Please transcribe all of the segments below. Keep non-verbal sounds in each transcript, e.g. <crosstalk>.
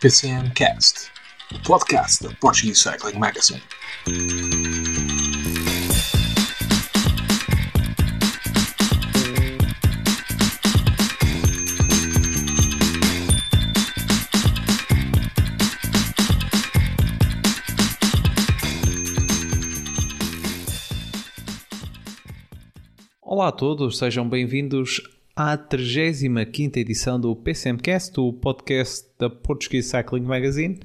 PCM Cast, o podcast da Portuguese Cycling Magazine. Olá a todos, sejam bem-vindos à 35 edição do PCMcast, o podcast da Portuguese Cycling Magazine.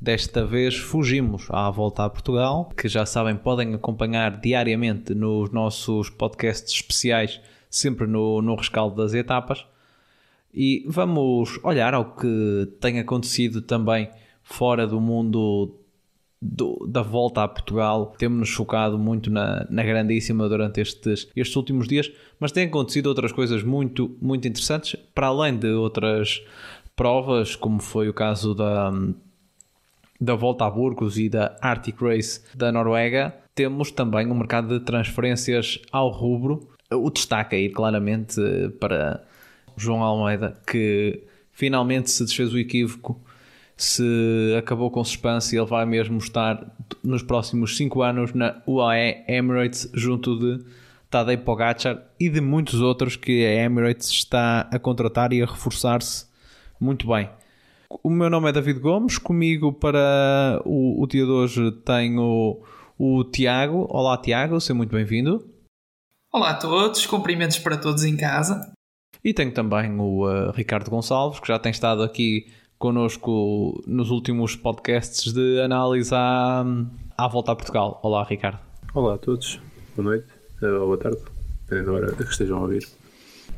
Desta vez fugimos à volta a Portugal, que já sabem podem acompanhar diariamente nos nossos podcasts especiais, sempre no, no rescaldo das etapas. E vamos olhar ao que tem acontecido também fora do mundo do, da volta a Portugal. Temos-nos focado muito na, na grandíssima durante estes, estes últimos dias, mas têm acontecido outras coisas muito, muito interessantes, para além de outras provas, como foi o caso da, da volta a Burgos e da Arctic Race da Noruega. Temos também um mercado de transferências ao rubro. O destaque aí claramente para João Almeida, que finalmente se desfez o equívoco se acabou com suspense e ele vai mesmo estar nos próximos 5 anos na UAE Emirates junto de Tadej Pogacar e de muitos outros que a Emirates está a contratar e a reforçar-se muito bem. O meu nome é David Gomes, comigo para o, o dia de hoje tenho o, o Tiago. Olá Tiago, seja muito bem-vindo. Olá a todos, cumprimentos para todos em casa. E tenho também o uh, Ricardo Gonçalves, que já tem estado aqui connosco nos últimos podcasts de análise à, à volta a Portugal. Olá, Ricardo. Olá a todos, boa noite ou boa tarde, dependendo da hora que estejam a ouvir.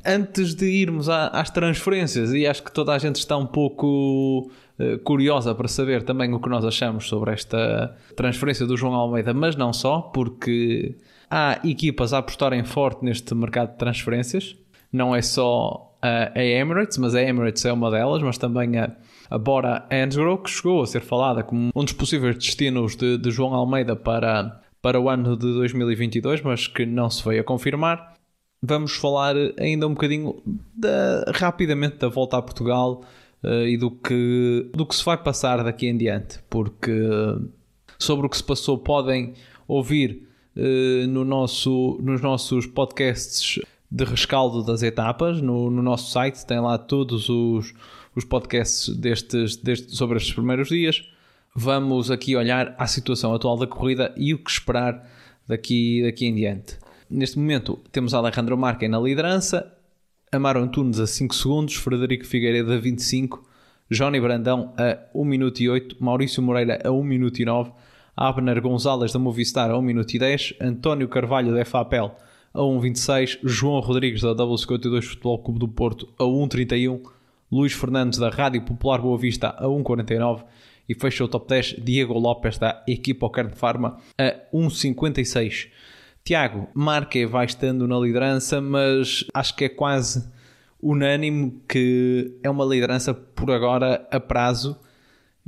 Antes de irmos às transferências, e acho que toda a gente está um pouco uh, curiosa para saber também o que nós achamos sobre esta transferência do João Almeida, mas não só, porque há equipas a apostarem forte neste mercado de transferências. Não é só a Emirates, mas a Emirates é uma delas, mas também a, a Bora Hansgrohe, que chegou a ser falada como um dos possíveis destinos de, de João Almeida para, para o ano de 2022, mas que não se veio a confirmar. Vamos falar ainda um bocadinho da, rapidamente da volta a Portugal uh, e do que, do que se vai passar daqui em diante, porque sobre o que se passou podem ouvir uh, no nosso, nos nossos podcasts de rescaldo das etapas no, no nosso site, tem lá todos os, os podcasts destes, destes, sobre estes primeiros dias. Vamos aqui olhar à situação atual da corrida e o que esperar daqui, daqui em diante. Neste momento temos Alejandro Marquez na liderança, Amaro Antunes a 5 segundos, Frederico Figueiredo a 25, Johnny Brandão a 1 minuto e 8, Maurício Moreira a 1 minuto e 9, Abner Gonzalez da Movistar a 1 minuto e 10, António Carvalho da FAPEL a 1.26, João Rodrigues da W52 Futebol Clube do Porto a 1.31, Luís Fernandes da Rádio Popular Boa Vista a 1.49 e fecha o top 10 Diego Lopes da Equipa Carne Farma a 1.56. Tiago, Marque vai estando na liderança, mas acho que é quase unânime que é uma liderança por agora a prazo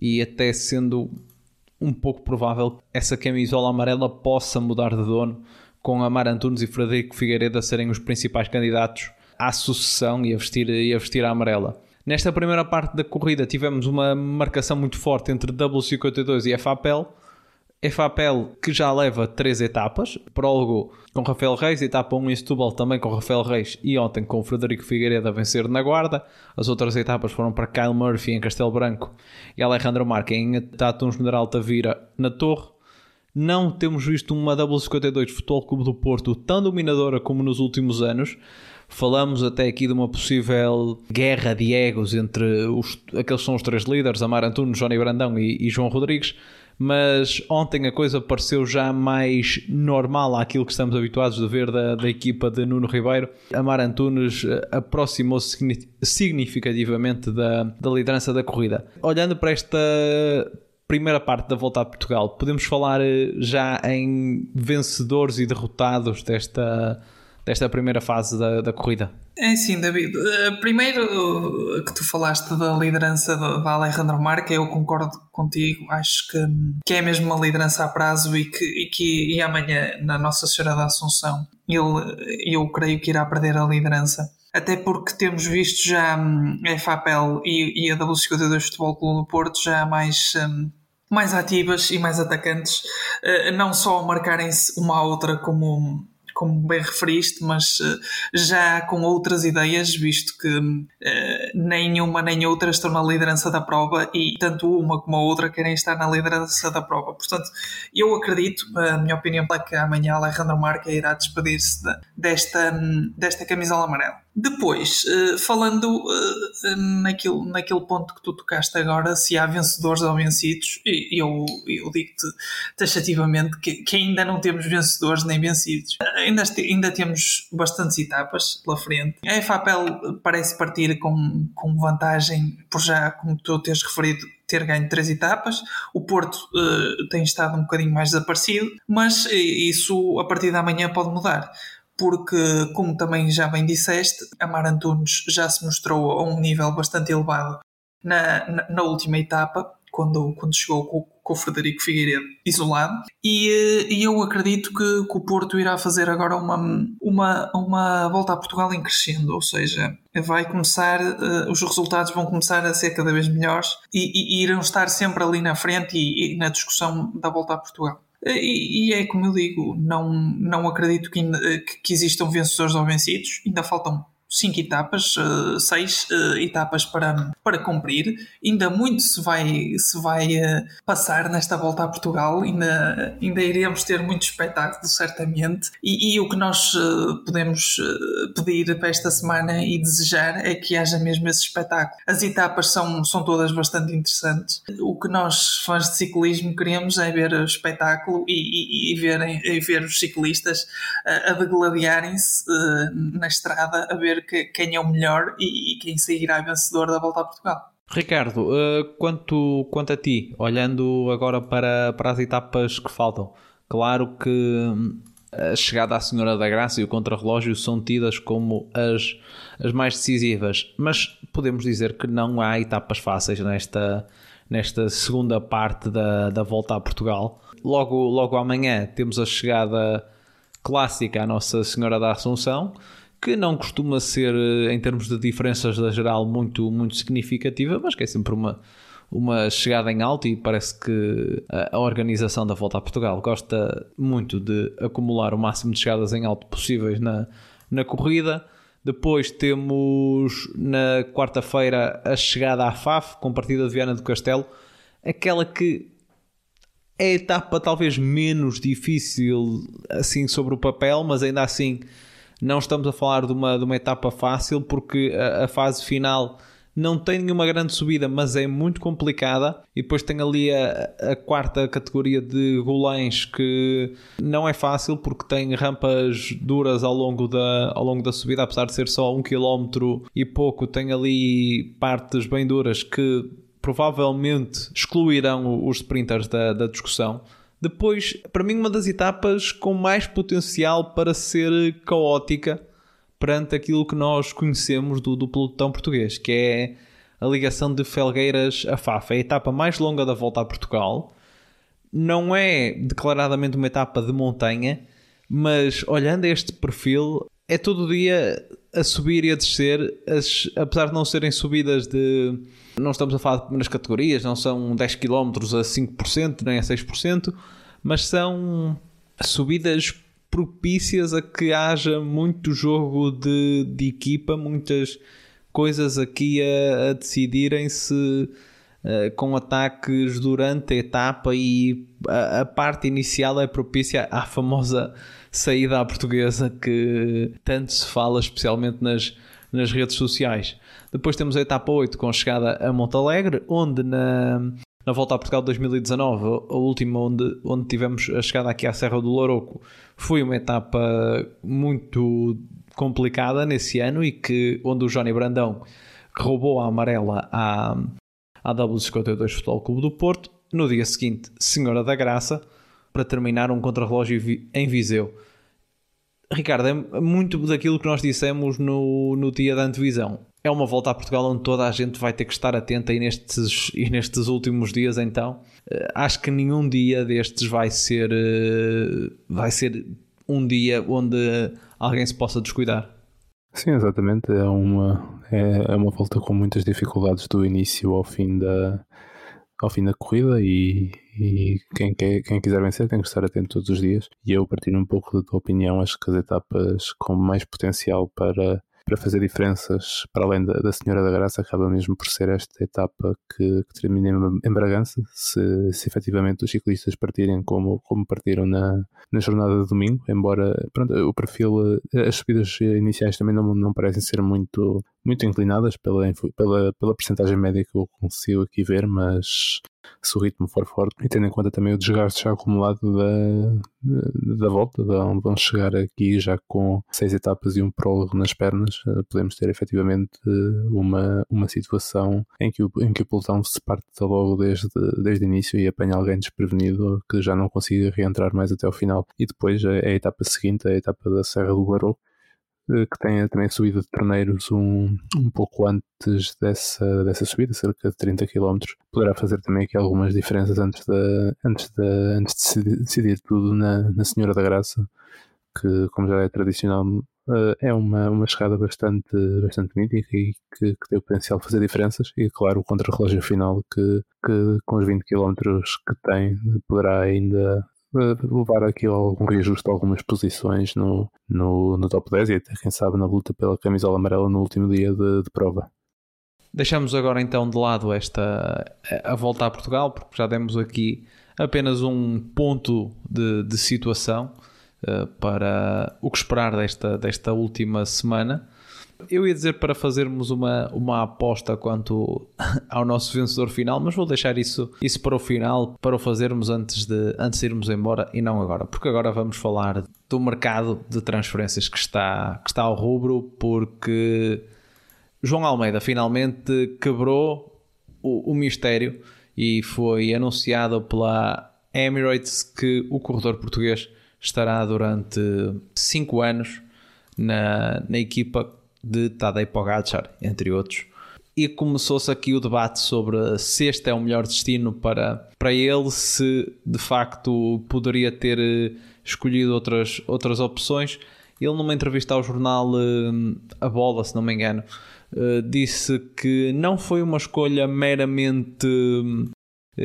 e até sendo um pouco provável que essa camisola amarela possa mudar de dono com Amar Antunes e Frederico Figueiredo a serem os principais candidatos à sucessão e a vestir, e a, vestir a amarela. Nesta primeira parte da corrida tivemos uma marcação muito forte entre W52 e FAPEL. FAPEL que já leva três etapas, prólogo com Rafael Reis, etapa 1 em Setúbal também com Rafael Reis e ontem com Frederico Figueiredo a vencer na Guarda. As outras etapas foram para Kyle Murphy em Castelo Branco e Alejandro Marque em Tatuns Mineral Tavira na Torre. Não temos visto uma W52 Futebol Clube do Porto tão dominadora como nos últimos anos. Falamos até aqui de uma possível guerra de egos entre os, aqueles que são os três líderes, Amar Antunes, Johnny Brandão e, e João Rodrigues, mas ontem a coisa pareceu já mais normal àquilo que estamos habituados a ver da, da equipa de Nuno Ribeiro. Amar Antunes eh, aproximou-se significativamente da, da liderança da corrida. Olhando para esta primeira parte da volta a Portugal, podemos falar eh, já em vencedores e derrotados desta, desta primeira fase da, da corrida? É sim, David. Eh, primeiro que tu falaste da liderança da Alejandro Marca, eu concordo contigo. Acho que, que é mesmo uma liderança a prazo e que, e que e amanhã, na Nossa Senhora da Assunção, ele, eu creio que irá perder a liderança até porque temos visto já hum, a FAPEL e, e a W52 Futebol Clube do Porto já mais, hum, mais ativas e mais atacantes, uh, não só marcarem-se uma à outra como como bem referiste, mas uh, já com outras ideias, visto que nem uma nem outra estão na liderança da prova e tanto uma como a outra querem estar na liderança da prova. Portanto, eu acredito, a minha opinião é que amanhã Alejandro Marca irá despedir-se de, desta, desta camisola amarela. Depois, uh, falando naquilo, naquele ponto que tu tocaste agora, se há vencedores ou vencidos, eu, eu digo-te taxativamente que, que ainda não temos vencedores nem vencidos ainda, ainda temos bastantes etapas pela frente. A FAPEL parece partir com, com vantagem, por já, como tu tens referido, ter ganho três etapas. O Porto uh, tem estado um bocadinho mais desaparecido, mas isso a partir da manhã pode mudar. Porque, como também já bem disseste, a Mar Antunes já se mostrou a um nível bastante elevado na, na, na última etapa, quando, quando chegou com, com o Frederico Figueiredo isolado. E, eh, e eu acredito que, que, o Porto irá fazer agora uma, uma, uma volta a Portugal em crescendo, ou seja, vai começar, uh, os resultados vão começar a ser cada vez melhores e, e, e irão estar sempre ali na frente e, e na discussão da volta a Portugal. E, e, é como eu digo, não, não acredito que, que, que existam vencedores ou vencidos, ainda faltam cinco etapas, uh, seis uh, etapas para, para cumprir. Ainda muito se vai, se vai uh, passar nesta volta a Portugal, ainda, ainda iremos ter muito espetáculo, certamente. E, e o que nós podemos pedir para esta semana e desejar é que haja mesmo esse espetáculo. As etapas são, são todas bastante interessantes. O que nós, fãs de ciclismo, queremos é ver o espetáculo e, e, e, ver, e ver os ciclistas a degladiarem-se na estrada, a ver que, quem é o melhor e, e quem sairá vencedor da volta a Portugal. Ricardo, uh, quanto, quanto a ti, olhando agora para, para as etapas que faltam, claro que hum, a chegada à Senhora da Graça e o contrarrelógio são tidas como as, as mais decisivas, mas podemos dizer que não há etapas fáceis nesta, nesta segunda parte da, da volta a Portugal. Logo, logo amanhã temos a chegada clássica à Nossa Senhora da Assunção que não costuma ser, eh, em termos de diferenças da geral, muito, muito significativa, mas que é sempre uma, uma chegada em alto e parece que a organização da Volta a Portugal gosta muito de acumular o máximo de chegadas em alto possíveis na, na corrida. Depois temos na quarta-feira a chegada à FAF com partida de Viana do Castelo, aquela que é a etapa talvez menos difícil assim sobre o papel, mas ainda assim não estamos a falar de uma, de uma etapa fácil porque a, a fase final não tem nenhuma grande subida, mas é muito complicada. E depois tem ali a, a, quarta categoria de golães que não é fácil porque tem rampas duras ao longo da, ao longo da subida, apesar de ser só um quilómetro e pouco, tem ali partes bem duras que provavelmente excluirão os sprinters da, da discussão. Depois, para mim, uma das etapas com mais potencial para ser caótica perante aquilo que nós conhecemos do, do pelotão português, que é a ligação de Felgueiras a Fafa. É a etapa mais longa da volta a Portugal. Não é declaradamente uma etapa de montanha, mas olhando este perfil, é todo dia a subir e a descer, as, apesar de não serem subidas de. Não estamos a falar primeiras categorias, não são 10 km a 5%, nem a 6%, mas são subidas propícias a que haja muito jogo de, de equipa, muitas coisas aqui a, a decidirem-se uh, com ataques durante a etapa e a, a parte inicial é propícia à famosa saída à portuguesa que tanto se fala, especialmente nas, nas redes sociais. Depois temos a etapa 8 com a chegada a Montalegre, onde na, na volta a Portugal de 2019, a última onde, onde tivemos a chegada aqui à Serra do Louroco, foi uma etapa muito complicada nesse ano e que onde o Johnny Brandão roubou a amarela à, à W52 Futebol Clube do Porto. No dia seguinte, Senhora da Graça, para terminar um contrarrelógio em Viseu. Ricardo, é muito daquilo que nós dissemos no, no dia da antevisão. É uma volta a Portugal onde toda a gente vai ter que estar atenta e nestes, e nestes últimos dias então eh, acho que nenhum dia destes vai ser eh, vai ser um dia onde alguém se possa descuidar. Sim, exatamente. É uma, é, é uma volta com muitas dificuldades do início ao fim da, ao fim da corrida e, e quem, quer, quem quiser vencer tem que estar atento todos os dias. E eu partilho um pouco da tua opinião, acho que as etapas com mais potencial para para fazer diferenças para além da, da Senhora da Graça, acaba mesmo por ser esta etapa que, que termina em Bragança. Se, se efetivamente os ciclistas partirem como, como partiram na, na jornada de domingo, embora pronto, o perfil, as subidas iniciais também não, não parecem ser muito, muito inclinadas pela, pela, pela percentagem média que eu consigo aqui ver, mas se o ritmo for forte e tendo em conta também o desgaste já acumulado da, da volta, vão chegar aqui já com seis etapas e um prólogo nas pernas, eh, podemos ter efetivamente uma, uma situação em que o, em que o pelotão se parte logo desde, desde o início e apanha alguém desprevenido que já não consiga reentrar mais até ao final. E depois a, a etapa seguinte, a etapa da Serra do eh, que tenha também subida de torneiros um, um pouco antes dessa, dessa subida, cerca de 30 km, poderá fazer também aqui algumas diferenças antes de, antes de, antes de decidir tudo na, na Senhora da Graça, que, como já é tradicional, eh, é uma, uma chegada bastante, bastante mítica e que, que tem o potencial de fazer diferenças. E, claro, o contrarrelógio final, que, que com os 20 km que tem, poderá ainda levar aqui algum reajuste a algumas posições no, no, no top 10 e até quem sabe na luta pela camisola amarela no último dia de, de prova. Deixamos agora então de lado esta a volta a Portugal, porque já demos aqui apenas um ponto de, de situação uh, para o que esperar desta, desta última semana. Eu ia dizer para fazermos uma, uma aposta quanto <laughs> ao nosso vencedor final, mas vou deixar isso, isso para o final, para o fazermos antes de, antes de irmos embora e não agora, porque agora vamos falar do mercado de transferências que está, que está ao rubro, porque João Almeida finalmente quebrou o, o mistério e foi anunciado pela Emirates que o corredor português estará durante 5 anos na, na equipa de Tadej Pogacar, entre outros. E começou-se aqui o debate sobre se este é o melhor destino para, para ele, se de facto poderia ter eh, escolhido outras, outras opções. Ele, numa entrevista ao jornal eh, A Bola, se não me engano, eh, disse que não foi uma escolha meramente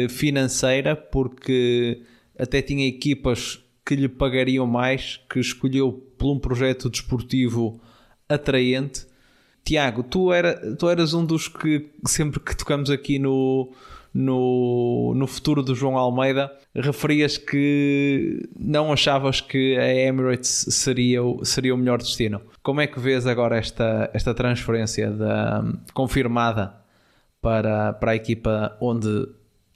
financeira, porque até tinha equipas que lhe pagariam mais, que escolheu por um projeto desportivo atraente. Tiago, tu, era, tu eras um dos que sempre que tocamos aqui no, no, no futuro do João Almeida, referias que não achavas que a Emirates seria, seria o melhor destino. Como é que vês agora esta, esta transferência da, confirmada para, para a equipa onde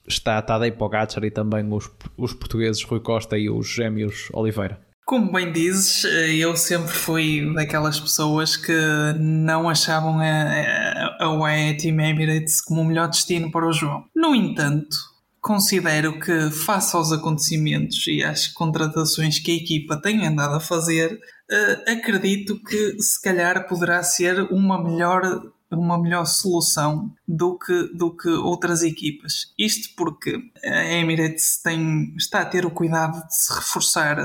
está Tadej Pogacar e também os, os portugueses Rui Costa e os gêmeos Oliveira? Como bem dizes, eh, eu sempre fui daquelas pessoas que não achavam a, a, UAE Team Emirates como o melhor destino para o João. No entanto, considero que, face aos acontecimentos e às contratações que a equipa tem andado a fazer, uh, acredito que se calhar poderá ser uma melhor uma melhor solução do que, do que outras equipas. Isto porque a Emirates tem, está a ter o cuidado de se reforçar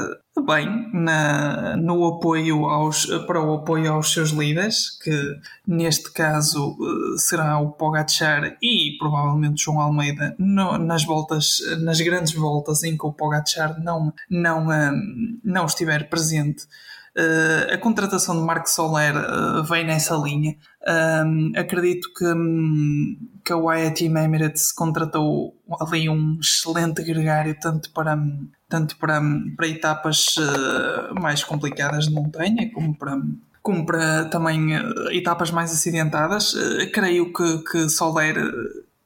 bem na, no apoio aos, para o apoio aos seus líderes, que neste caso eh, será o Pogacar e provavelmente João Almeida no, nas voltas, nas grandes voltas em que o Pogacar não, não, eh, não estiver presente a contratação de Marco Soler uh, vem nessa linha. Acredito que, um, que a Wyatt Team Emirates contratou ali um excelente gregário, tanto para, tanto para, para etapas uh, mais complicadas de montanha, como para, como para também etapas mais acidentadas. creio que, que Soler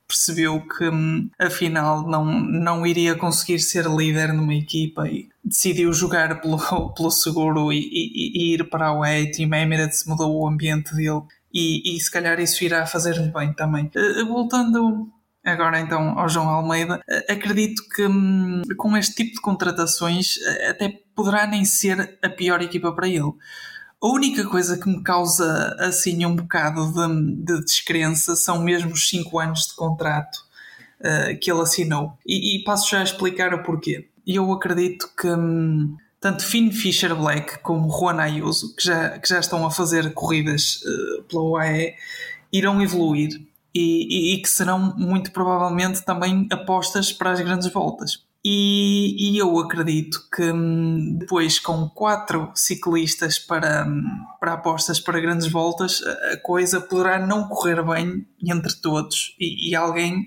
percebeu que hum, afinal não, não iria conseguir ser líder numa equipa e decidiu jogar pelo, <laughs> pelo seguro e, e, e ir para a UAE Team Emirates mudou o ambiente dele e, e se calhar isso irá fazer-lhe bem também. Uh, voltando agora então ao João Almeida, uh, acredito que um, com este tipo de contratações até poderá nem ser a pior equipa para ele a única coisa que me causa assim um bocado de, de descrença são mesmo os 5 anos de contrato uh, que ele assinou. E, e, passo já a explicar o porquê. Eu acredito que, hum, tanto Finn Fisher Black como Juan Ayuso, que já, que já estão a fazer corridas uh, pela UAE, irão evoluir e, e, e, que serão muito provavelmente também apostas para as grandes voltas. E, e eu acredito que hum, depois, com quatro ciclistas para, hum, para apostas para grandes voltas, a coisa poderá não correr bem entre todos e, e alguém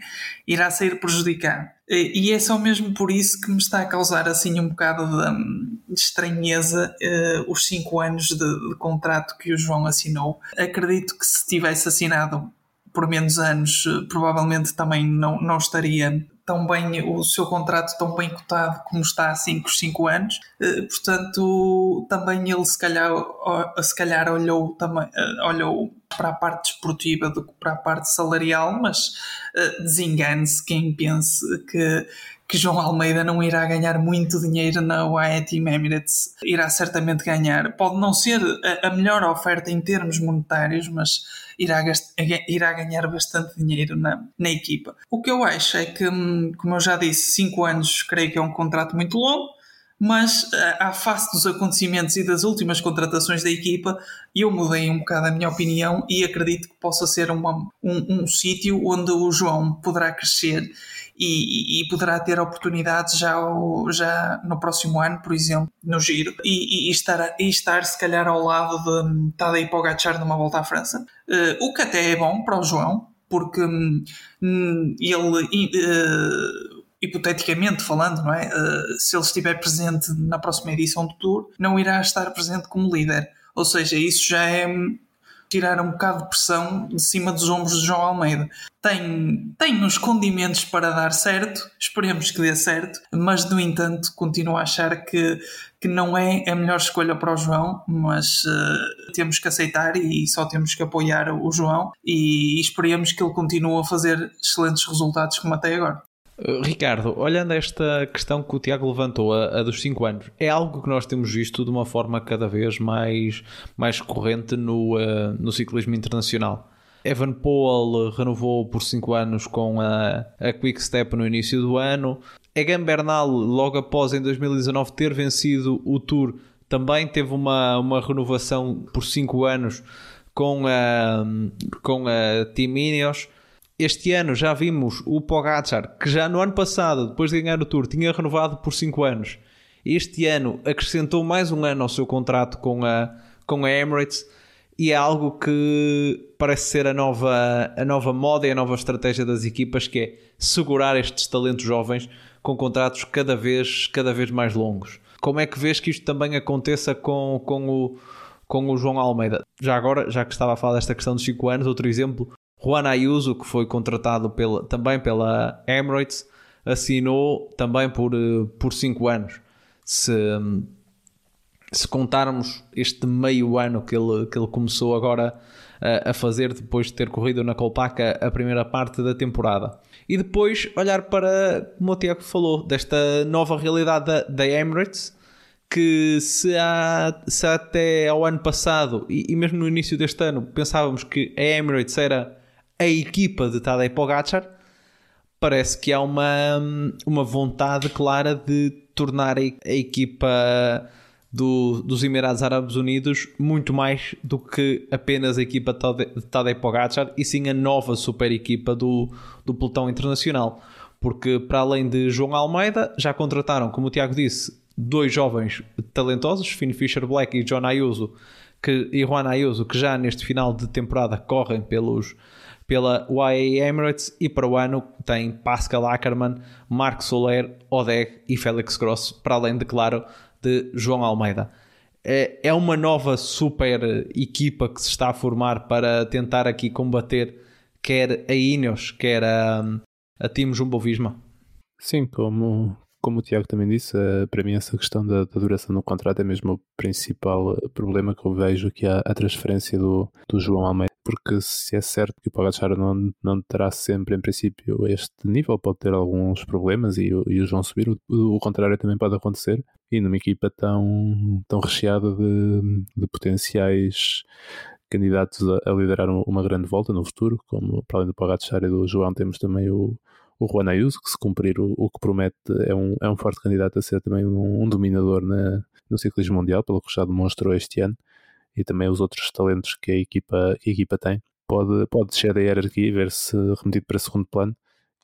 irá sair prejudicado. E é só mesmo por isso que me está a causar assim um bocado de, hum, de estranheza uh, os cinco anos de, de, contrato que o João assinou. Acredito que se tivesse assinado por menos anos, uh, provavelmente também não, não estaria tão bem o seu contrato tão bem cotado como está há 5, 5 anos. Uh, portanto, também ele se calhar, se calhar olhou, também, olhou para a parte desportiva do que para a parte salarial, mas uh, desengane-se quem pense que, que João Almeida não irá ganhar muito dinheiro na UAE Team Emirates. Irá certamente ganhar. Pode não ser a, melhor oferta em termos monetários, mas irá, irá ganhar bastante dinheiro na, na equipa. O que eu acho é que, hum, como eu já disse, 5 anos creio que é um contrato muito longo mas eh, à face dos acontecimentos e das últimas contratações da equipa, eu mudei um bocado a minha opinião e acredito que possa ser uma, um, um sítio onde o João poderá crescer e, e, poderá ter oportunidades já, já no próximo ano, por exemplo, no Giro, e, e, estar, e estar se calhar ao lado de Tadej Pogacar numa volta à França, uh, o que até é bom para o João, porque um, ele... Uh, hipoteticamente falando, não é? Uh, se ele estiver presente na próxima edição do Tour, não irá estar presente como líder. Ou seja, isso já é tirar um bocado de pressão de cima dos ombros de João Almeida. Tem, tem uns condimentos para dar certo, esperemos que dê certo, mas no entanto continuo a achar que, que não é a melhor escolha para o João, mas uh, temos que aceitar e só temos que apoiar o João e, e esperemos que ele continue a fazer excelentes resultados como até agora. Uh, Ricardo, olhando esta questão que o Tiago levantou, a, a dos 5 anos, é algo que nós temos visto de uma forma cada vez mais, mais corrente no, uh, no ciclismo internacional. Evan Poel renovou por 5 anos com a, a Quick Step no início do ano. Egan Bernal, logo após em 2019 ter vencido o Tour, também teve uma, uma renovação por 5 anos com a, com a Team Ineos este ano já vimos o Pogacar, que já no ano passado, depois de ganhar o Tour, tinha renovado por 5 anos. Este ano acrescentou mais um ano ao seu contrato com a, com a Emirates e é algo que parece ser a nova, a nova moda e a nova estratégia das equipas, que é segurar estes talentos jovens com contratos cada vez, cada vez mais longos. Como é que vês que isto também aconteça com, com, o, com o João Almeida? Já agora, já que estava a falar desta questão dos 5 anos, outro exemplo, Juan Ayuso, que foi contratado pela, também pela Emirates, assinou também por 5 por cinco anos. Se, se contarmos este meio ano que ele, que ele começou agora a, a fazer, depois de ter corrido na Colpaca a primeira parte da temporada. E depois olhar para, como o Tiago falou, desta nova realidade da, da Emirates, que se, há, se até ao ano passado e, e mesmo no início deste ano pensávamos que a Emirates era a equipa de Tadej Pogacar, parece que há uma, uma vontade clara de tornar a, equipa do, dos Emirados Árabes Unidos muito mais do que apenas a equipa de Tadej Pogacar e sim a nova super equipa do, do pelotão internacional. Porque para além de João Almeida, já contrataram, como o Tiago disse, dois jovens talentosos, Finn Fisher Black e John Ayuso, que, e Juan Ayuso, que já neste final de temporada correm pelos pela UAE Emirates e para o ano tem Pascal Ackermann, Marco Soler, Odeg e Félix Grosso, para além de, claro, de João Almeida. É, é uma nova super equipa que se está a formar para tentar aqui combater quer a Ineos, quer a, a Team Jumbo-Visma. Sim, como, como o Tiago também disse, eh, para mim essa questão da, da, duração do contrato é mesmo o principal eh, problema que eu vejo que a transferência do, do João Almeida, porque se é certo que o Pogacar não, não terá sempre em princípio este nível, pode ter alguns problemas e, e o João subir, o, o, contrário também pode acontecer, e numa equipa tão, tão recheada de, de potenciais candidatos a, a, liderar uma grande volta no futuro, como para além do Pogacar e do João temos também o o Juan Ayuso, que se cumprir o, o, que promete é um, é um forte candidato a ser também um, um dominador na, no ciclismo mundial, pelo que já demonstrou este ano, e também os outros talentos que a equipa, que a equipa tem. Pode, pode descer da hierarquia e ver-se remetido para segundo plano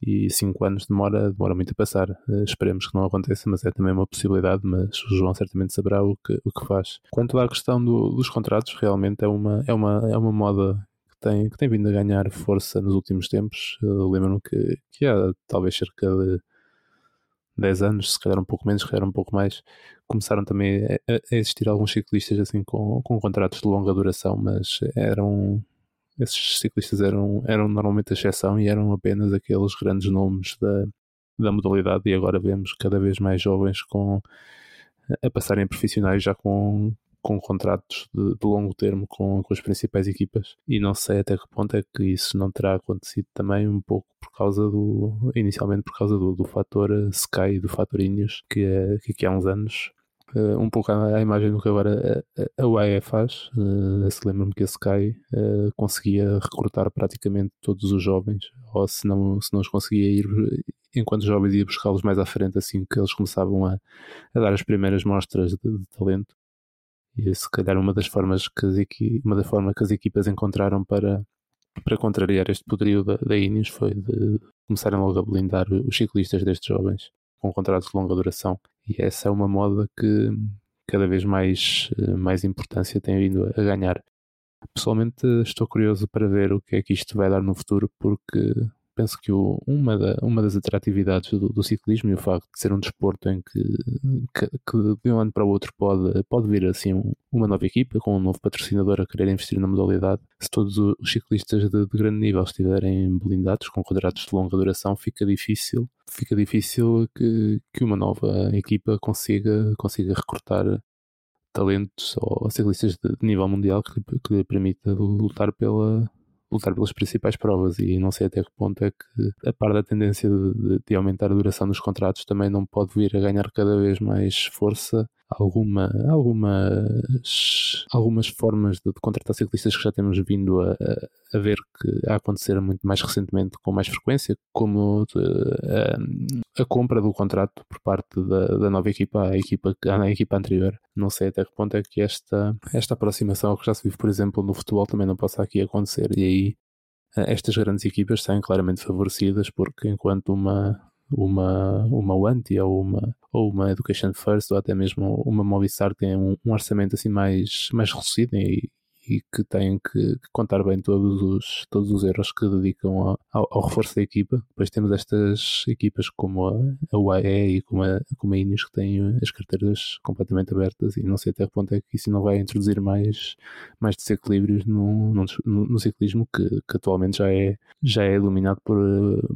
e 5 anos demora, demora muito a passar. Uh, esperemos que não aconteça, mas é também uma possibilidade. Mas o João certamente saberá o que, o que faz. Quanto à questão do, dos contratos, realmente é uma, é uma, é uma moda que tem, que tem vindo a ganhar força nos últimos tempos. Lembro-me que, que há talvez cerca de 10 anos, se calhar um pouco menos, se calhar um pouco mais, começaram também a, a existir alguns ciclistas assim com, com contratos de longa duração, mas eram esses ciclistas eram, eram normalmente a exceção e eram apenas aqueles grandes nomes da, da modalidade e agora vemos cada vez mais jovens com a passarem profissionais já com, com contratos de, de longo termo com, com, as principais equipas. E não sei até que ponto é que isso não terá acontecido também um pouco por causa do inicialmente por causa do, do fator Sky e do fator Ineos que, é, que aqui há uns anos uh, um pouco à, imagem do que agora a, a UAE faz. Uh, se lembro-me que a Sky uh, conseguia recrutar praticamente todos os jovens, ou se não, se não os conseguia ir enquanto jovens ia buscá-los mais à frente assim que eles começavam a, a dar as primeiras mostras de, de, talento. E se calhar uma das formas que as, uma das formas que as equipas encontraram para para contrariar este poderio da, da Ineos foi de começarem logo a blindar os ciclistas destes jovens com contratos de longa duração e essa é uma moda que cada vez mais, eh, mais importância tem vindo a ganhar. Pessoalmente estou curioso para ver o que é que isto vai dar no futuro, porque penso que o, uma, da, uma das atratividades do, do, ciclismo e o facto de ser um desporto em que, que, que, de um ano para o outro pode, pode vir assim um, uma nova equipa com um novo patrocinador a querer investir na modalidade. Se todos os ciclistas de, de grande nível estiverem blindados com quadrados de longa duração, fica difícil fica difícil que, que uma nova equipa consiga, consiga recrutar talentos ou ciclistas de, de nível mundial que, que lhe permita lutar pela, lutar pelas principais provas e não sei até que ponto é que a par da tendência de, de, aumentar a duração dos contratos também não pode vir a ganhar cada vez mais força alguma, algumas, algumas formas de, de contratar ciclistas que já temos vindo a, a, ver que a acontecer muito mais recentemente com mais frequência, como de, a, a, compra do contrato por parte da, da nova equipa à equipa, à equipa anterior. Não sei até que ponto é que esta, esta aproximação que já se vive, por exemplo, no futebol também não possa aqui acontecer e aí eh, estas grandes equipas saem claramente favorecidas porque enquanto uma uma, uma Wanty ou uma, ou uma Education First ou até mesmo uma Movistar tem um, um orçamento assim mais, mais reduzido e, e que têm que, que, contar bem todos os, todos os erros que dedicam ao, ao, ao, reforço da equipa. Depois temos estas equipas como a, a UAE e como a, como a Ineos que têm as carteiras completamente abertas e não sei até que ponto é que isso não vai introduzir mais, mais desequilíbrios no, no, no ciclismo que, que, atualmente já é, já é dominado por,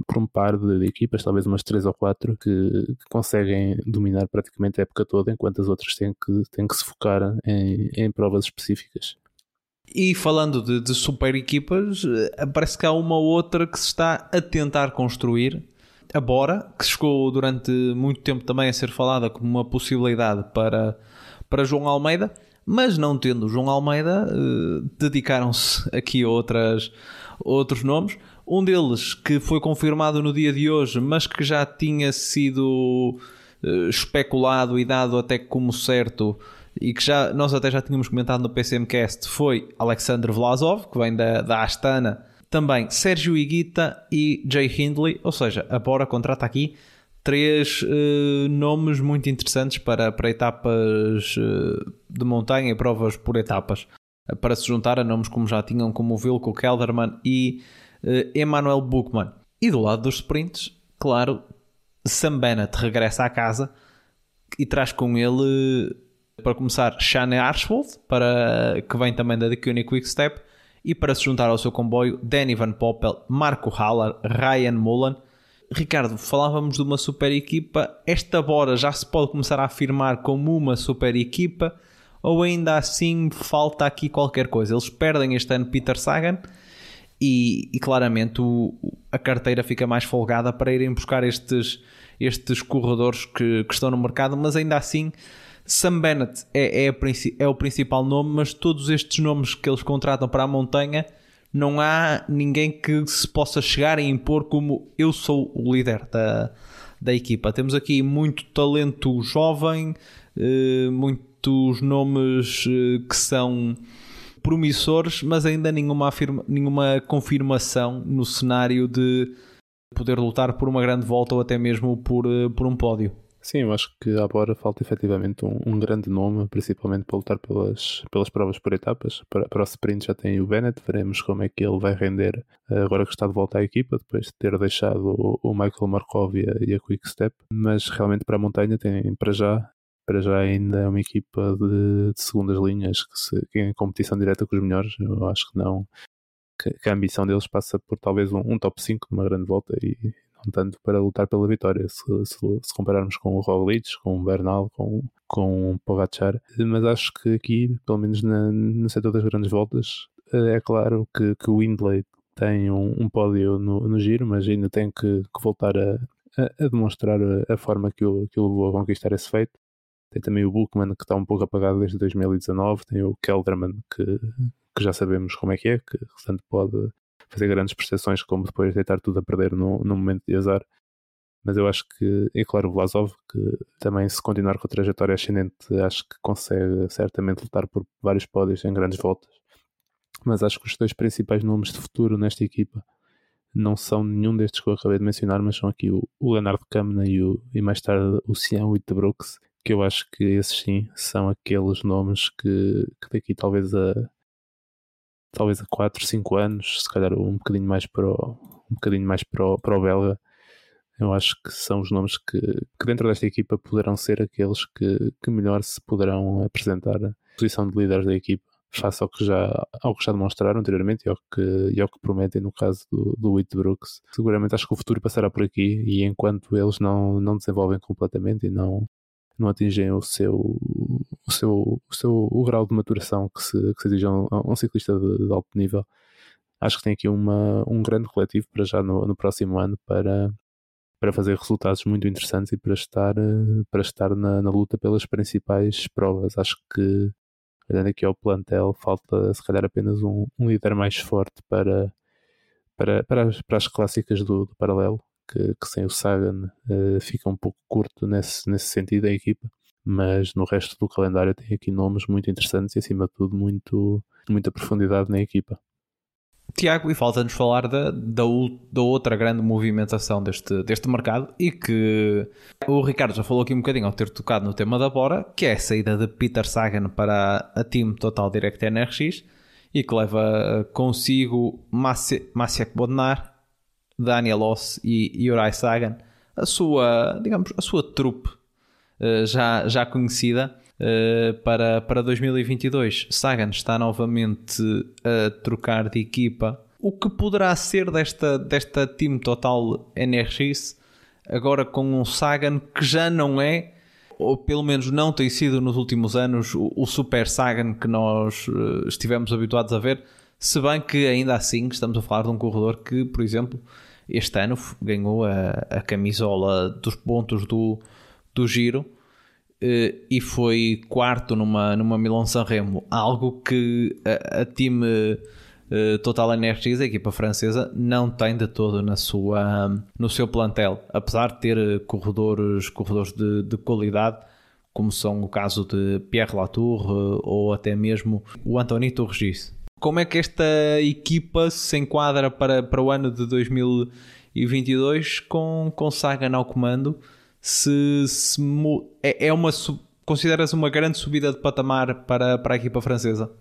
por um par de, de equipas, talvez umas três ou quatro, que, que, conseguem dominar praticamente a época toda, enquanto as outras têm que, têm que se focar em, em provas específicas. E falando de, de, super equipas, eh, parece que há uma outra que se está a tentar construir. A Bora, que chegou durante muito tempo também a ser falada como uma possibilidade para, para João Almeida, mas não tendo João Almeida, eh, dedicaram-se aqui a outras, outros nomes. Um deles que foi confirmado no dia de hoje, mas que já tinha sido eh, especulado e dado até como certo e que já, nós até já tínhamos comentado no PCMcast foi Alexander Vlasov, que vem da, da Astana, também Sérgio Iguita e Jay Hindley, ou seja, a Bora contrata aqui três uh, nomes muito interessantes para, para etapas uh, de montanha e provas por etapas, para se juntar a nomes como já tinham, como o Vilko Kelderman e Emmanuel Buchmann. E do lado dos sprints, claro, Sam Bennett regressa à casa e traz com ele para começar, Shane Archbold, para, que vem também da The Quick Quickstep, e para se juntar ao seu comboio, Danny Van Poppel, Marco Haller, Ryan Mullen. Ricardo, falávamos de uma super equipa. Esta bora já se pode começar a afirmar como uma super equipa ou ainda assim falta aqui qualquer coisa? Eles perdem este ano Peter Sagan e, e claramente o, a carteira fica mais folgada para irem buscar estes, estes corredores que, que estão no mercado, mas ainda assim Sam Bennett é, é, é, o principal nome, mas todos estes nomes que eles contratam para a montanha, não há ninguém que se possa chegar a impor como eu sou o líder da, da equipa. Temos aqui muito talento jovem, eh, muito muitos nomes uh, que são promissores, mas ainda nenhuma, afirma, nenhuma confirmação no cenário de poder lutar por uma grande volta ou até mesmo por, uh, por um pódio. Sim, eu acho que agora falta efetivamente um, um, grande nome, principalmente para lutar pelas, pelas provas por etapas. Para, para o sprint já tem o Bennett, veremos como é que ele vai render agora que está de volta à equipa, depois de ter deixado o, o Michael Markovia e a Quick Step. Mas realmente para a montanha tem para já para já ainda é uma equipa de, de segundas linhas que, se, que em competição direta com os melhores. Eu acho que não. Que, que a ambição deles passa por talvez um, um, top 5 numa grande volta e tanto para lutar pela vitória. Se, se, se compararmos com o Roglic, com o Bernal, com, com o Pogacar. Mas acho que aqui, pelo menos na, no setor das grandes voltas, é claro que, que o Windley tem um, um pódio no, no, giro, mas ainda tem que, que voltar a, a, a, demonstrar a, forma que o, que levou a conquistar esse feito. Tem também o Bookman, que está um pouco apagado desde 2019. Tem o Kelderman, que, que já sabemos como é que é, que tanto pode fazer grandes prestações como depois deitar tudo a perder no, momento de azar. Mas eu acho que, e claro, o Vlasov, que também se continuar com a trajetória ascendente, acho que consegue certamente lutar por vários pódios em grandes voltas. Mas acho que os dois principais nomes de futuro nesta equipa não são nenhum destes que eu acabei de mencionar, mas são aqui o, o Leonardo Kamna e, e mais tarde o Cian Wittbrooks, que eu acho que esses sim são aqueles nomes que, que daqui talvez a talvez a 4, 5 anos, se calhar um bocadinho mais para o, um bocadinho mais para o, para o belga, eu acho que são os nomes que, que dentro desta equipa poderão ser aqueles que, que melhor se poderão apresentar posição de líderes da equipa face ao que já, ao que já demonstraram anteriormente e ao que, e ao que prometem no caso do, do Whitbrooks. Seguramente acho que o futuro passará por aqui e enquanto eles não, não desenvolvem completamente e não, não atingem o seu, o seu, o seu o grau de maturação que se, que se exige a um, a um ciclista de, de, alto nível. Acho que tem aqui uma, um grande coletivo para já no, no próximo ano para, para fazer resultados muito interessantes e para estar, para estar na, na luta pelas principais provas. Acho que, olhando aqui ao plantel, falta se calhar apenas um, um líder mais forte para, para, para, as, para as clássicas do, do paralelo que, que sem o Sagan uh, fica um pouco curto nesse, nesse sentido a equipa, mas no resto do calendário tem aqui nomes muito interessantes e acima de tudo muito, muita profundidade na equipa. Tiago, e falta-nos falar da, da, da, outra grande movimentação deste, deste mercado e que o Ricardo já falou aqui um bocadinho ao ter tocado no tema da Bora, que é a saída de Peter Sagan para a Team Total Direct NRX e que leva consigo Maciek Bodnar, Daniel Oss e Uri Sagan, a sua, digamos, a sua trupe já, já conhecida uh, para, para 2022. Sagan está novamente a trocar de equipa. O que poderá ser desta, desta Team Total NRX agora com um Sagan que já não é ou pelo menos não tem sido nos últimos anos o, o Super Sagan que nós uh, estivemos habituados a ver, se bem que ainda assim estamos a falar de um corredor que, por exemplo, este ano ganhou a, a camisola dos pontos do, do giro eh, e foi quarto numa, numa Milan Sanremo, algo que a, a time uh, Total Energies, a equipa francesa, não tem de todo na sua, no seu plantel, apesar de ter corredores, corredores de, de qualidade, como são o caso de Pierre Latour ou até mesmo o Antonito Regis como é que esta equipa se enquadra para, para o ano de 2022 com, com Sagan ao comando? Se, se é, é uma consideras uma grande subida de patamar para, para a equipa francesa?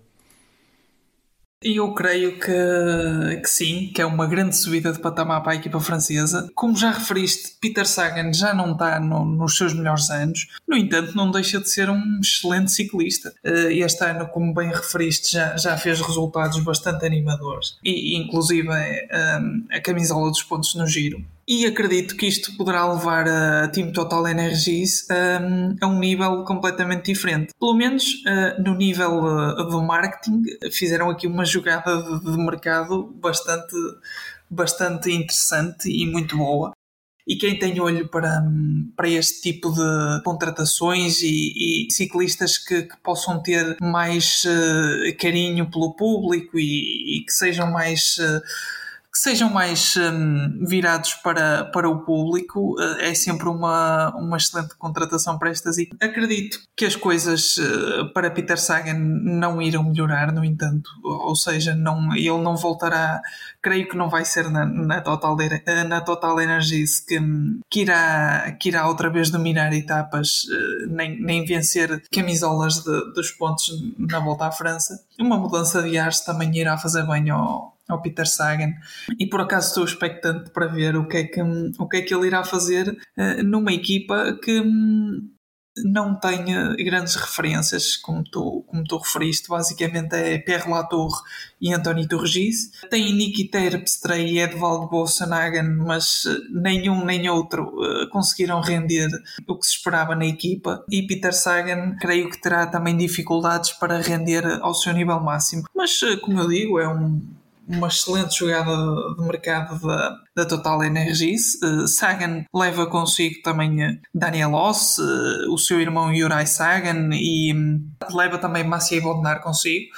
Eu creio que, que sim, que é uma grande subida de patamar para a equipa francesa. Como já referiste, Peter Sagan já não está no, nos seus melhores anos, no entanto, não deixa de ser um excelente ciclista. Eh, este ano, como bem referiste, já, já fez resultados bastante animadores, e inclusive eh, a camisola dos pontos no giro e acredito que isto poderá levar a Team Total Energies um, a um nível completamente diferente. Pelo menos uh, no nível uh, do marketing, fizeram aqui uma jogada de, de, mercado bastante, bastante interessante e muito boa. E quem tem olho para, para este tipo de contratações e, e ciclistas que, que, possam ter mais uh, carinho pelo público e, e, que sejam mais que sejam mais um, virados para, para o público. Uh, é sempre uma, uma excelente contratação para estas equipas. Acredito que as coisas uh, para Peter Sagan não irão melhorar, no entanto, ou seja, não, ele não voltará, creio que não vai ser na, na, Total, na Total Energies que, que, irá, que irá outra vez dominar etapas, uh, nem, nem vencer camisolas de, dos pontos na volta à França. Uma mudança de ares também irá fazer bem ao, ao Peter Sagan e por acaso estou expectante para ver o que é que, o que, é que ele irá fazer uh, numa equipa que hum, não tem grandes referências, como tu, como tu referiste, basicamente é Pierre Latour e António Turgis. Tem Niki Terpstra e Edvaldo Bolsonagan, mas eh, nenhum nem outro uh, conseguiram render o que se esperava na equipa. E Peter Sagan, creio que terá também dificuldades para render ao seu nível máximo. Mas, como eu digo, é um uma excelente jogada de mercado da, da Total Energies. Uh, Sagan leva consigo também eh, Daniel Oss, uh, o seu irmão Yuri Sagan e um, leva também Maciej Bodnar consigo.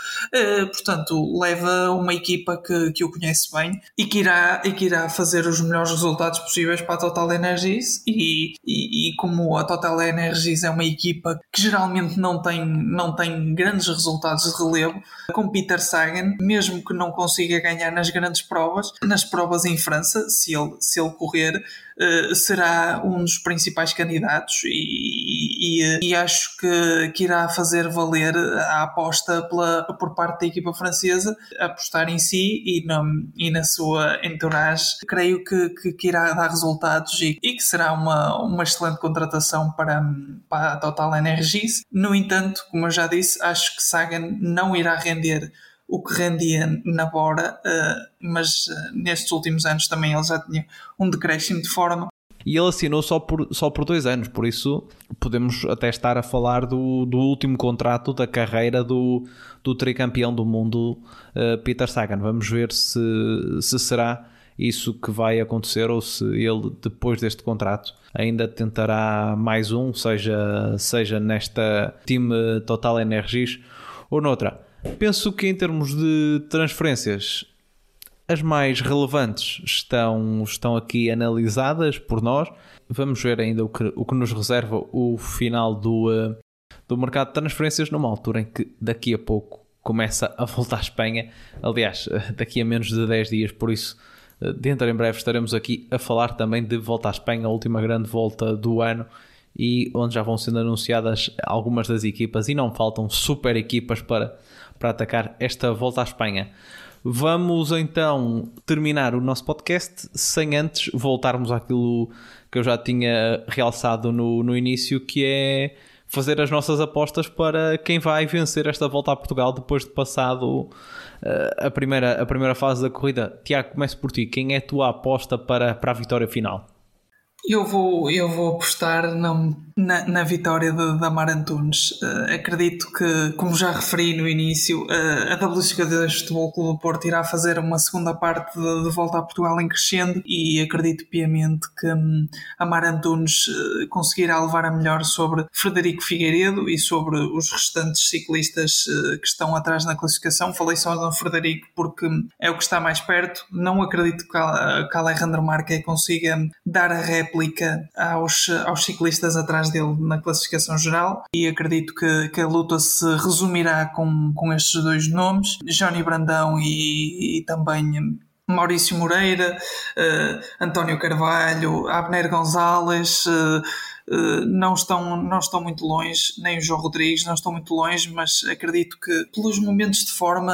Portanto, leva uma equipa que, que o conhece bem e que, irá, e que irá fazer os melhores resultados possíveis para a Total Energies. E, e, e como a Total Energies é uma equipa que geralmente não tem, não tem grandes resultados de relevo, com Peter Sagan, mesmo que não consiga ganhar nas grandes provas, nas provas em França, se ele, se ele correr, uh, será um dos principais candidatos e, e, e, acho que, que irá fazer valer a aposta pela, por parte da equipa francesa, apostar em si e na, e na sua entourage. Creio que, que, que irá dar resultados e, e, que será uma, uma excelente contratação para, para a Total Energies. No entanto, como eu já disse, acho que Sagan não irá render o que rendia na Bora, uh, mas uh, nestes últimos anos também ele já tinha um decréscimo de forma. E ele assinou só por, só por dois anos, por isso podemos até estar a falar do, do último contrato da carreira do, do tricampeão do mundo, uh, Peter Sagan. Vamos ver se, se será isso que vai acontecer ou se ele, depois deste contrato, ainda tentará mais um, seja, seja nesta time Total Energies ou noutra. Penso que em termos de transferências, as mais relevantes estão, estão aqui analisadas por nós. Vamos ver ainda o que, o que nos reserva o final do, uh, do mercado de transferências, numa altura em que daqui a pouco começa a voltar à Espanha. Aliás, eh, daqui a menos de 10 dias, por isso, eh, dentro em breve estaremos aqui a falar também de volta à Espanha, a última grande volta do ano e onde já vão sendo anunciadas algumas das equipas e não faltam super equipas para para atacar esta volta à Espanha. Vamos então terminar o nosso podcast sem antes voltarmos àquilo que eu já tinha realçado no, no início, que é fazer as nossas apostas para quem vai vencer esta volta a Portugal depois de passado uh, a, primeira, a primeira fase da corrida. Tiago, comece por ti. Quem é a tua aposta para, para a vitória final? Eu vou, eu vou apostar na, na, na vitória de, da Mar Antunes. Uh, acredito que, como já referi no início, uh, a WCD Futebol Clube do Porto irá fazer uma segunda parte de, de, volta a Portugal em crescendo e acredito piamente que um, a Mar Antunes uh, conseguirá levar a melhor sobre Frederico Figueiredo e sobre os restantes ciclistas que estão atrás na classificação. Falei só do Frederico porque é o que está mais perto. Não acredito que, a, que Alejandro Marque consiga dar a rap réplica aos, aos ciclistas atrás dele na classificação geral. E acredito que, que a luta se resumirá com, com estes dois nomes, Johnny Brandão e, e também Maurício Moreira, uh, António Carvalho, Abner Gonzalez, uh, uh, não, estão, não estão muito longe, nem o João Rodrigues não estão muito longe, mas acredito que pelos momentos de forma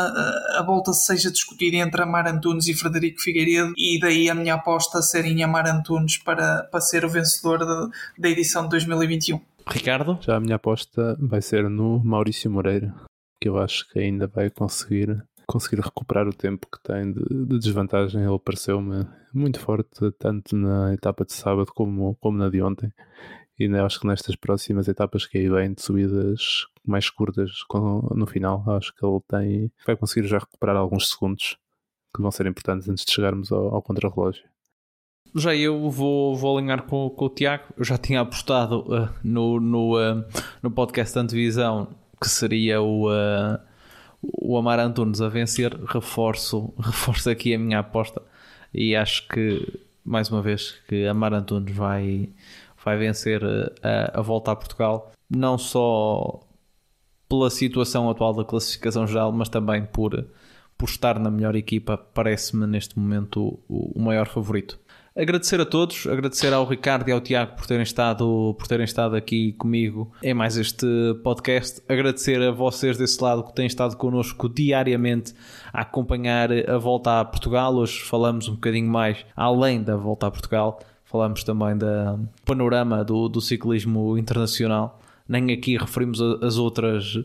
a volta seja discutida entre Amar Antunes e Frederico Figueiredo e daí a minha aposta ser em Amar Antunes para, para ser o vencedor de, da edição de 2021. Ricardo? Já a minha aposta vai ser no Maurício Moreira, que eu acho que ainda vai conseguir conseguir recuperar o tempo que tem de, de desvantagem. Ele pareceu-me muito forte, tanto na etapa de sábado como, como na de ontem. E acho que nestas próximas etapas que aí vêm de subidas mais curtas no final, acho que ele tem, vai conseguir já recuperar alguns segundos que vão ser importantes antes de chegarmos ao, ao contrarrelógio. Já eu vou, vou alinhar com, com o Tiago. Eu já tinha apostado uh, no, no, uh, no podcast antevisão que seria o, uh, o Amar Antunes a vencer, reforço, <laughs> reforço aqui a minha aposta. e acho que mais uma vez que a Mar Antunes vai, vai vencer a, a volta a Portugal, não só pela situação atual da classificação geral, mas também por, por estar na melhor equipa, parece-me neste momento o, o maior favorito. Agradecer a todos, agradecer ao Ricardo e ao Tiago por terem estado, por terem estado aqui comigo em mais este podcast. Agradecer a vocês desse lado que têm estado connosco diariamente a acompanhar a volta a Portugal. Hoje falamos um bocadinho mais além da volta a Portugal, falamos também do panorama do, do ciclismo internacional. Nem aqui referimos as outras,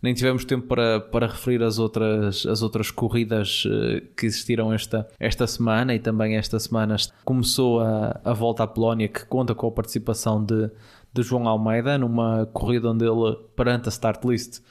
nem tivemos tempo para, para referir as outras, as outras corridas eh, que existiram esta, esta semana e também esta semana começou a, a volta à Polónia que conta com a participação de, de João Almeida numa corrida onde ele, perante a start list,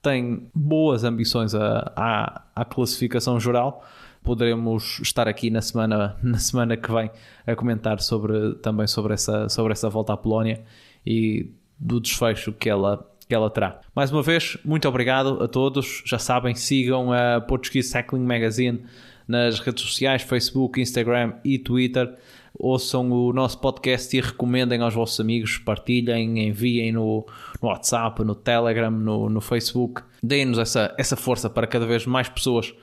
tem boas ambições à, à, à classificação geral poderemos estar aqui na semana, <laughs> na semana que vem a comentar sobre, também sobre essa, sobre essa volta à Polónia e do desfecho que ela, que ela terá. Mais uma vez, muito obrigado a todos. Já sabem, sigam a Portuguese Cycling Magazine nas redes sociais, Facebook, Instagram e Twitter. Ouçam o nosso podcast e recomendem aos vossos amigos, partilhem, enviem no, no WhatsApp, no Telegram, no, no Facebook. Deem-nos essa, essa força para cada vez mais pessoas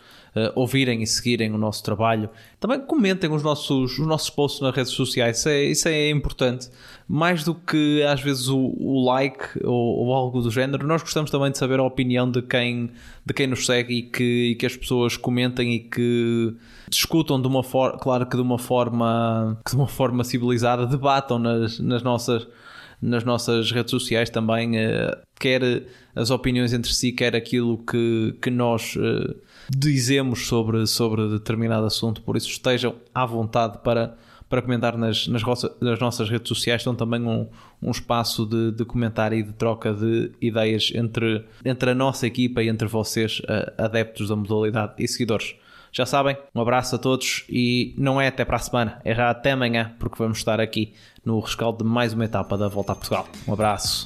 ouvirem e seguirem o nosso trabalho. Também comentem os nossos, os nossos posts nas redes sociais, isso é, isso é importante. Mais do que às vezes o, o like ou, ou, algo do género, nós gostamos também de saber a opinião de quem, de quem nos segue e que, e que as pessoas comentem e que discutam de uma forma, claro que de uma forma, de uma forma civilizada, debatam nas, nas nossas nas nossas redes sociais também, uh, quer as opiniões entre si, quer aquilo que, que nós uh, dizemos sobre, sobre determinado assunto. Por isso, estejam à vontade para, para comentar nas, nas, nas nossas redes sociais. Estão também um, um espaço de, de comentário e de troca de ideias entre, entre a nossa equipa e entre vocês, adeptos da modalidade e seguidores. Já sabem, um abraço a todos e não é até para a semana, é já até amanhã, porque vamos estar aqui no rescaldo de mais uma etapa da Volta a Portugal. Um abraço.